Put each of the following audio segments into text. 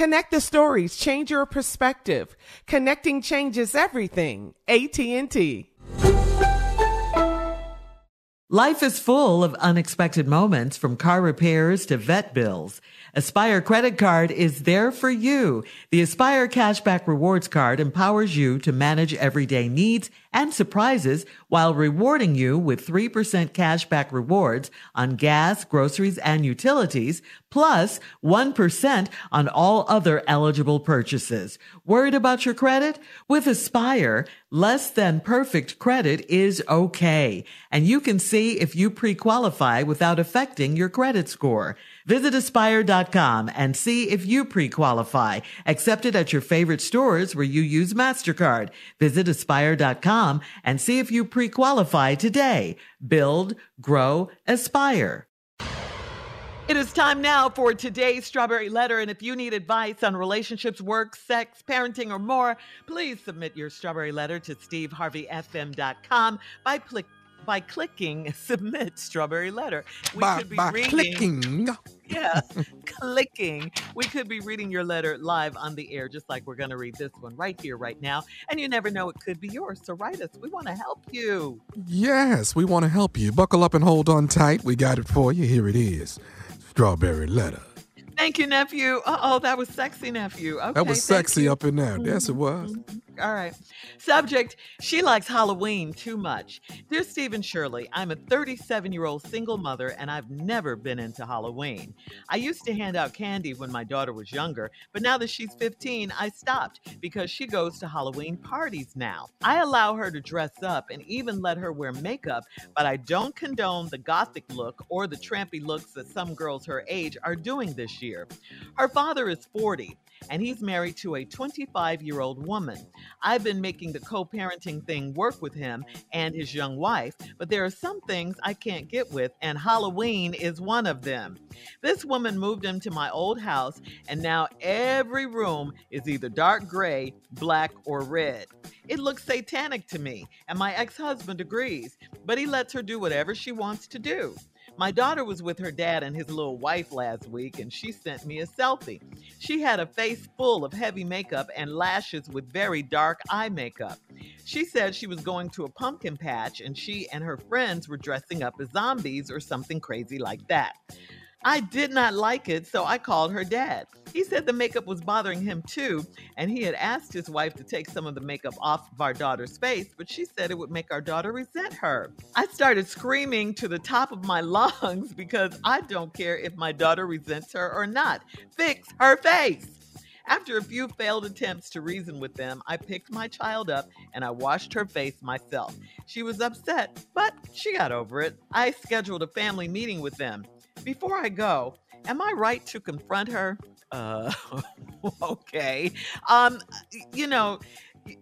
Connect the stories, change your perspective. Connecting changes everything. AT&T. Life is full of unexpected moments from car repairs to vet bills. Aspire credit card is there for you. The Aspire cashback rewards card empowers you to manage everyday needs and surprises while rewarding you with 3% cashback rewards on gas, groceries, and utilities, plus 1% on all other eligible purchases. Worried about your credit? With Aspire, less than perfect credit is okay. And you can see if you pre-qualify without affecting your credit score. Visit aspire.com and see if you pre-qualify. Accepted at your favorite stores where you use MasterCard. Visit aspire.com and see if you pre-qualify today. Build, grow, aspire. It is time now for today's Strawberry Letter. And if you need advice on relationships, work, sex, parenting, or more, please submit your Strawberry Letter to steveharveyfm.com by click by clicking submit strawberry letter. We by, could be reading clicking. yeah, clicking. We could be reading your letter live on the air, just like we're going to read this one right here, right now. And you never know, it could be yours. So write us. We want to help you. Yes, we want to help you. Buckle up and hold on tight. We got it for you. Here it is Strawberry Letter. Thank you, nephew. Oh, that was sexy, nephew. Okay, that was sexy you. up in there. Yes, it was. Mm-hmm. All right. Subject She likes Halloween too much. Dear Stephen Shirley, I'm a 37 year old single mother and I've never been into Halloween. I used to hand out candy when my daughter was younger, but now that she's 15, I stopped because she goes to Halloween parties now. I allow her to dress up and even let her wear makeup, but I don't condone the gothic look or the trampy looks that some girls her age are doing this year. Her father is 40 and he's married to a 25 year old woman. I've been making the co parenting thing work with him and his young wife, but there are some things I can't get with, and Halloween is one of them. This woman moved into my old house, and now every room is either dark gray, black, or red. It looks satanic to me, and my ex husband agrees, but he lets her do whatever she wants to do. My daughter was with her dad and his little wife last week, and she sent me a selfie. She had a face full of heavy makeup and lashes with very dark eye makeup. She said she was going to a pumpkin patch and she and her friends were dressing up as zombies or something crazy like that. I did not like it, so I called her dad. He said the makeup was bothering him too, and he had asked his wife to take some of the makeup off of our daughter's face, but she said it would make our daughter resent her. I started screaming to the top of my lungs because I don't care if my daughter resents her or not. Fix her face. After a few failed attempts to reason with them, I picked my child up and I washed her face myself. She was upset, but she got over it. I scheduled a family meeting with them. Before I go, am I right to confront her? Uh, okay. Um, you know,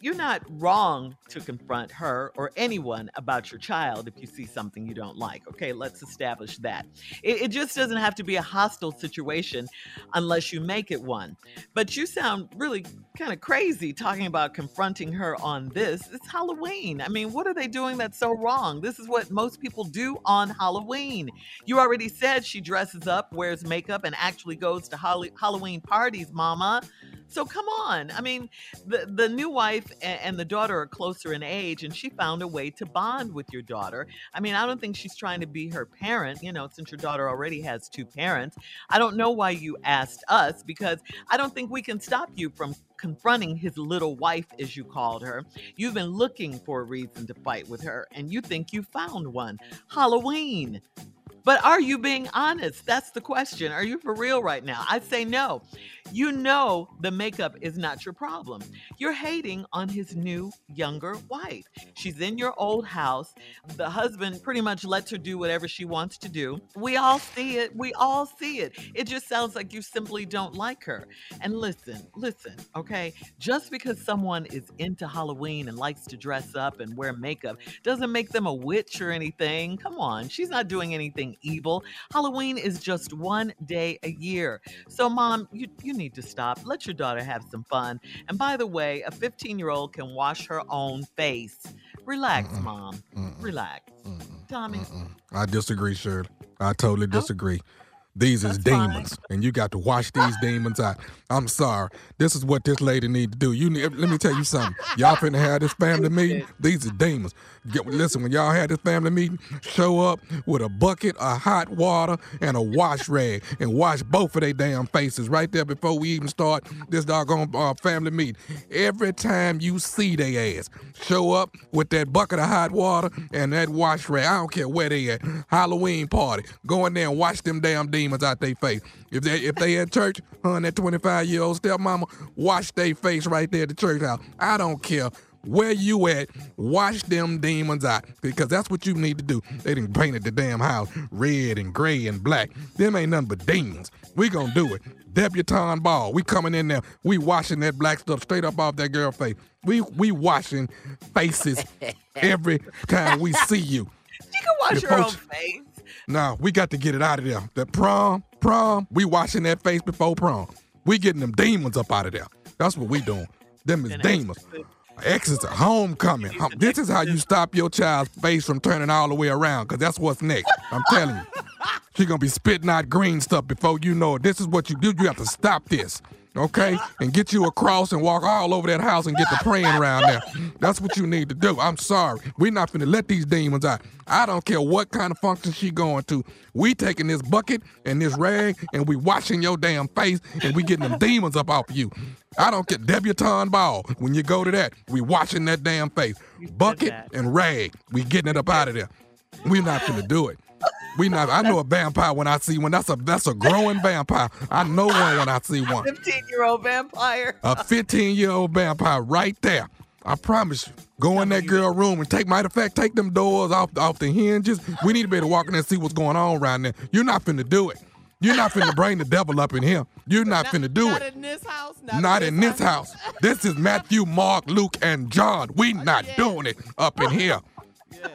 you're not wrong to confront her or anyone about your child if you see something you don't like. Okay, let's establish that. It, it, just doesn't have to be a hostile situation unless you make it one. But you sound really kind of crazy talking about confronting her on this. It's Halloween. I mean, what are they doing that's so wrong? This is what most people do on Halloween. You already said she dresses up, wears makeup, and actually goes to Halloween parties, mama. So come on. I mean, the, the new wife and, and the daughter are closer in age, and she found a way to bond with your daughter. I mean, I don't think she's trying to be her parent, you know, since your daughter already has two parents. I don't know why you asked us because I don't think we can stop you from confronting his little wife, as you called her. You've been looking for a reason to fight with her, and you think you found one. Halloween. But are you being honest? That's the question. Are you for real right now? I say no. You know the makeup is not your problem. You're hating on his new, younger wife. She's in your old house. The husband pretty much lets her do whatever she wants to do. We all see it. We all see it. It just sounds like you simply don't like her. And listen, listen, okay? Just because someone is into Halloween and likes to dress up and wear makeup doesn't make them a witch or anything. Come on, she's not doing anything evil. Halloween is just one day a year. So, mom, you, you you need to stop. Let your daughter have some fun. And by the way, a 15 year old can wash her own face. Relax, Mm-mm. mom. Mm-mm. Relax. Mm-mm. Tommy. I disagree, Shirley. I totally disagree. Oh. These is demons, fine. and you got to wash these demons out. I'm sorry. This is what this lady need to do. You need, let me tell you something. Y'all finna have this family meeting. These are demons. Listen, when y'all had this family meeting, show up with a bucket of hot water and a wash rag and wash both of their damn faces right there before we even start this doggone uh, family meeting. Every time you see they ass, show up with that bucket of hot water and that wash rag. I don't care where they at. Halloween party. Go in there and wash them damn demons out their face. If they if they at church, hun, that 25 year old stepmama, wash their face right there at the church house. I don't care where you at, wash them demons out. Because that's what you need to do. They didn't painted the damn house red and gray and black. Them ain't nothing but demons. We gonna do it. Debutante ball. We coming in there. We washing that black stuff straight up off that girl face. We we washing faces every time we see you. You can wash your, own face. Nah, we got to get it out of there. The prom, prom, we washing that face before prom. We getting them demons up out of there. That's what we doing. Them is demons. Exit homecoming. This is how you stop your child's face from turning all the way around, because that's what's next. I'm telling you. She's going to be spitting out green stuff before you know it. This is what you do. You have to stop this okay? And get you across and walk all over that house and get the praying around there. That's what you need to do. I'm sorry. We're not finna let these demons out. I don't care what kind of function she going to. We taking this bucket and this rag and we washing your damn face and we getting them demons up off of you. I don't care. Debutante ball. When you go to that, we washing that damn face. Bucket and rag. We getting it up out of there. We're not gonna do it. We not. I know a vampire when I see one. That's a that's a growing vampire. I know one when I see one. Fifteen year old vampire. a fifteen year old vampire right there. I promise you. Go in that girl room and take matter of fact, take them doors off off the hinges. We need to be able to walk in there and see what's going on around there. You're not finna do it. You're not finna bring the devil up in here. You're not, not finna do not it. Not in this house. Not, not in, this, house. house. this is Matthew, Mark, Luke, and John. We oh, not yeah. doing it up in here.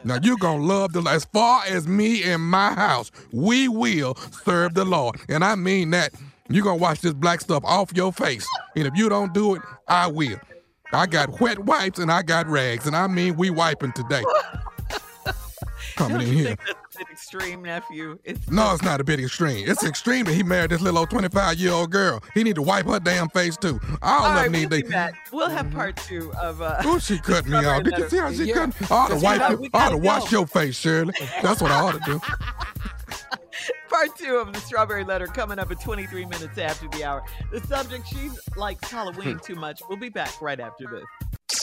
Now you're gonna love the as far as me and my house, we will serve the Lord. And I mean that. You're gonna wash this black stuff off your face. And if you don't do it, I will. I got wet wipes and I got rags, and I mean we wiping today. Coming in here bit extreme, nephew. It's no, it's not a bit extreme. It's extreme that he married this little old 25 year old girl. He need to wipe her damn face too. I all, All right, need we'll, they... we'll have part two of. Uh, oh, she cut me off. Did you see how she yeah. cut? I ought to wipe. I ought to wash your face, Shirley. That's what I ought to do. Part two of the strawberry letter coming up at 23 minutes after the hour. The subject, she likes Halloween too much. We'll be back right after this.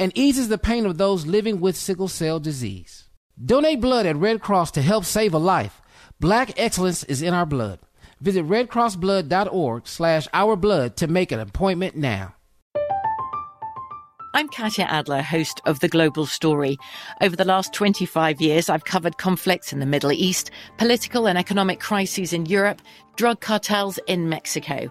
and eases the pain of those living with sickle cell disease. Donate blood at Red Cross to help save a life. Black excellence is in our blood. Visit redcrossblood.org slash ourblood to make an appointment now. I'm Katya Adler, host of The Global Story. Over the last 25 years, I've covered conflicts in the Middle East, political and economic crises in Europe, drug cartels in Mexico.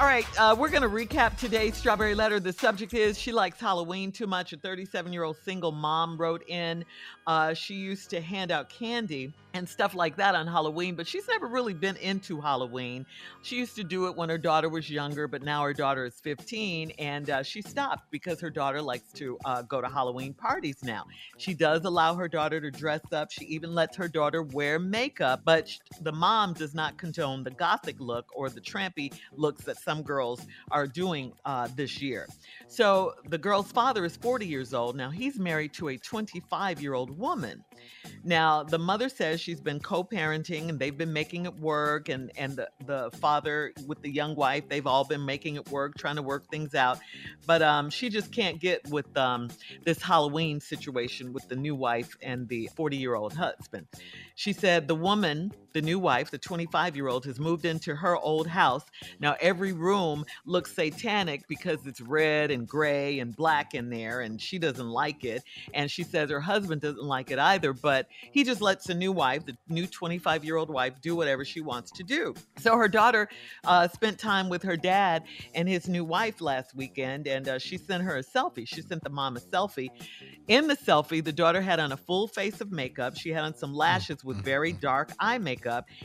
All right, uh, we're going to recap today's Strawberry Letter. The subject is She Likes Halloween Too Much. A 37 year old single mom wrote in. Uh, she used to hand out candy and stuff like that on Halloween, but she's never really been into Halloween. She used to do it when her daughter was younger, but now her daughter is 15 and uh, she stopped because her daughter likes to uh, go to Halloween parties now. She does allow her daughter to dress up. She even lets her daughter wear makeup, but the mom does not condone the gothic look or the trampy looks that some some girls are doing uh, this year. So the girl's father is 40 years old. Now he's married to a 25 year old woman. Now the mother says she's been co-parenting and they've been making it work, and and the, the father with the young wife, they've all been making it work, trying to work things out. But um, she just can't get with um, this Halloween situation with the new wife and the 40 year old husband. She said the woman, the new wife, the 25 year old, has moved into her old house. Now every room looks satanic because it's red and gray and black in there, and she doesn't like it. And she says her husband doesn't like it either, but he just lets the new wife, the new 25 year old wife, do whatever she wants to do. So her daughter uh, spent time with her dad and his new wife last weekend, and uh, she sent her a selfie. She sent the mom a selfie. In the selfie, the daughter had on a full face of makeup. She had on some lashes with very dark eye makeup,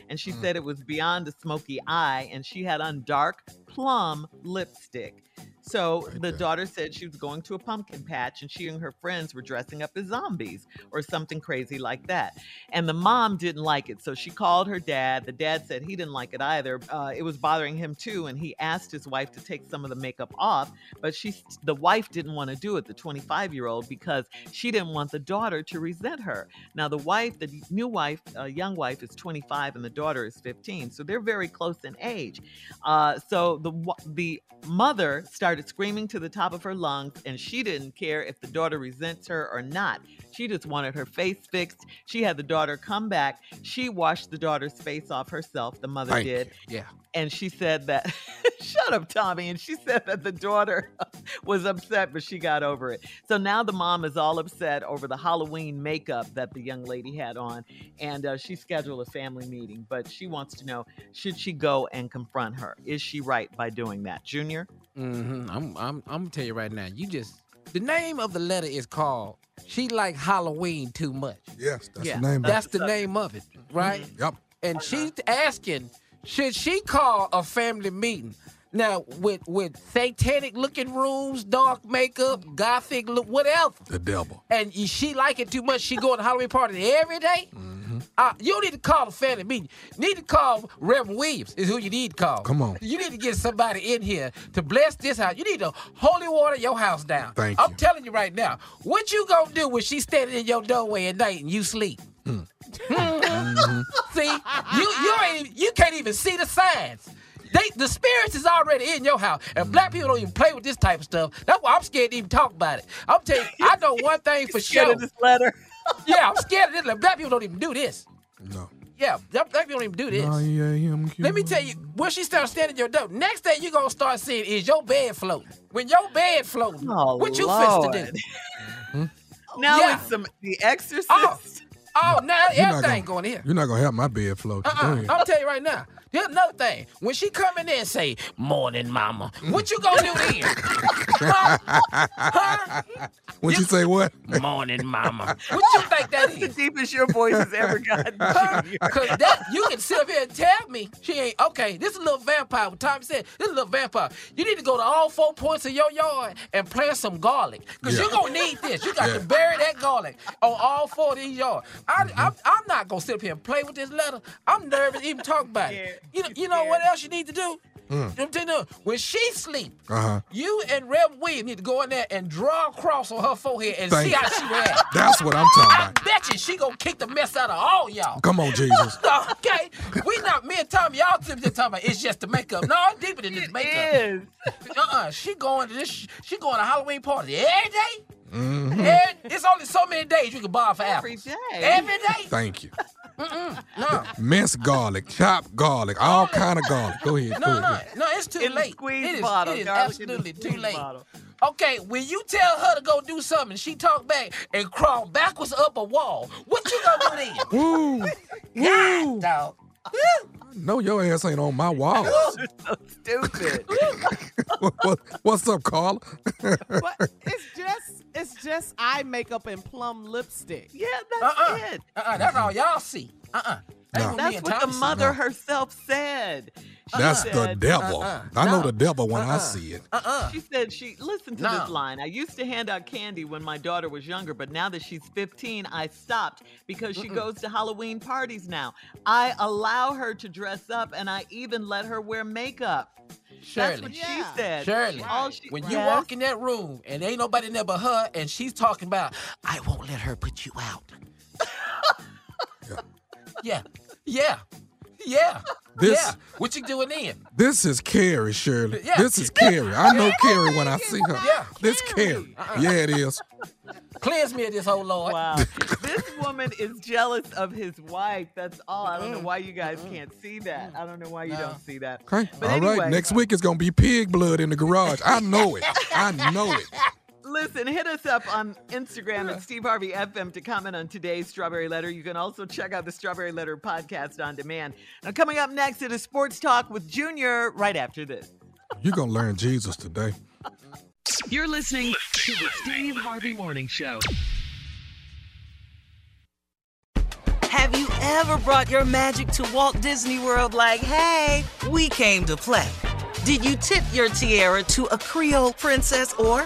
and she mm. said it was beyond a smoky eye, and she had on dark plum lipstick. So the daughter said she was going to a pumpkin patch and she and her friends were dressing up as zombies or something crazy like that. And the mom didn't like it. So she called her dad. The dad said he didn't like it either. Uh, it was bothering him too. And he asked his wife to take some of the makeup off. But she, the wife didn't want to do it, the 25 year old, because she didn't want the daughter to resent her. Now, the wife, the new wife, uh, young wife, is 25 and the daughter is 15. So they're very close in age. Uh, so the, the mother started screaming to the top of her lungs, and she didn't care if the daughter resents her or not. She just wanted her face fixed. She had the daughter come back. She washed the daughter's face off herself, the mother Thank did. you. Yeah. And she said that, shut up, Tommy. And she said that the daughter was upset, but she got over it. So now the mom is all upset over the Halloween makeup that the young lady had on. And uh, she scheduled a family meeting, but she wants to know should she go and confront her? Is she right by doing that? Junior? Mm-hmm. I'm, I'm, I'm gonna tell you right now. You just the name of the letter is called "She Like Halloween Too Much." Yes, that's Yeah. the name. That's the name of it, right? it. Yep. And she's asking, should she call a family meeting? Now, with with satanic looking rooms, dark makeup, gothic look, whatever, The devil. and she like it too much, she go to Halloween party every day? Mm-hmm. Uh, you need to call a family meeting. You need to call Reverend Williams is who you need to call. Come on. You need to get somebody in here to bless this house. You need to holy water your house down. Thank I'm you. telling you right now, what you gonna do when she standing in your doorway at night and you sleep? Mhm. See, you you ain't even, you can't even see the signs. They, the spirits is already in your house, and black people don't even play with this type of stuff. That's why I'm scared to even talk about it. I'm telling you, I know one thing for sure. of this letter. Yeah, I'm scared of this. Like, black people don't even do this. No. Yeah, black black people don't even do this. I am Let me tell you, when she starts standing your door, next thing you gonna start seeing is your bed floating. When your bed floating, Oh, what you fixed to Lord. do? Now Yeah. it's some The Exorcist. Oh, oh, now not everything gonna- going here. You're not gonna have my bed float. Uh-uh. I'll tell you right now. Here's another thing. When she come in there and say, "Morning, mama," what you gonna do then? huh? Huh? When you say what? Morning, mama. What you think that That's the deepest your voice has ever gotten. Huh? Cause that you can sit up here and tell me she ain't okay. This is a little vampire. What Tommy said, this is a little vampire. You need to go to all four points of your yard and plant some garlic. Cause Yeah. you're gonna need this. You got Yeah. to bury that garlic on all four of these yards. I, mm-hmm. I'm, I'm not gonna sit up here and play with this letter. I'm nervous even talk about it. You know, you know what else you need to do? I'm telling you, when she sleep, Uh huh. you and Rev Williams need to go in there and draw a cross on her forehead and Thank see how she reacts. That's what I'm talking about. I bet you she gonna kick the mess out of all y'all. Come on, Jesus. Okay, we not me and Tommy. Y'all just talking about it's just the makeup. No, it's deeper than this makeup. Is. Uh-uh. She going to this. She going to Halloween party every day. Mhm. Every- it's only so many days you can buy for Every apples. day. Every day. Thank you. No, Minced garlic, chopped garlic, all kind of garlic. Go ahead. no, go no, ahead. no. It's too In late. squeeze it is, bottle. It is garlic the absolutely too late. bottle. Okay, when you tell her to go do something, she talk back and crawl backwards up a wall. What you gonna do then? Woo! God, dog. No, your ass ain't on my wall. so stupid. What- What's up, Carla? But it's just it's just eye makeup and plum lipstick. Yeah, that's Uh-uh. it. Uh-uh. That's all y'all see. Uh-uh. That's No. what That's what the mother No. herself said. She That's the devil. uh-uh. I know No. the devil when I Uh-uh. see it. Uh-uh. She said she listen to No. this line. I used to hand out candy when my daughter was younger, but now that she's 15, I stopped because she goes to Halloween parties now. I allow her to dress up and I even let her wear makeup. Shirley. That's what she said. Shirley, All she- when you Yes. walk in that room and ain't nobody in there but her, and she's talking about, I won't let her put you out. yeah, yeah, yeah, Yeah. This- yeah. What you doing then? This is Carrie, Shirley. Yeah. This is Carrie. I know Carrie when I see her. Yeah. This Carrie. Uh-uh. Yeah, it is. Cleanse me of this whole Lord. Wow. this woman is jealous of his wife. That's all. I don't know why you guys can't see that. I don't know why you don't see that. Okay. But All right. anyway, Next week it's gonna be pig blood in the garage. I know it. I know it. Listen, hit us up on Instagram at Steve Harvey FM to comment on today's Strawberry Letter. You can also check out the Strawberry Letter podcast on demand. Now, coming up next, it is Sports Talk with Junior right after this. You're gonna learn Jesus today. You're listening to the Steve Harvey Morning Show. Have you ever brought your magic to Walt Disney World like, hey, we came to play? Did you tip your tiara to a Creole princess or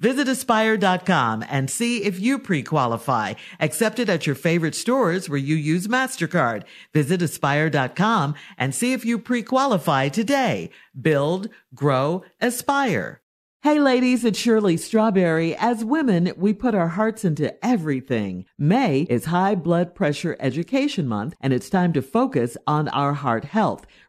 Visit aspire.com and see if you pre-qualify. Accepted at your favorite stores where you use MasterCard. Visit aspire.com and see if you pre-qualify today. Build, grow, aspire. Hey ladies, it's Shirley Strawberry. As women, we put our hearts into everything. May is High Blood Pressure Education Month, and it's time to focus on our heart health.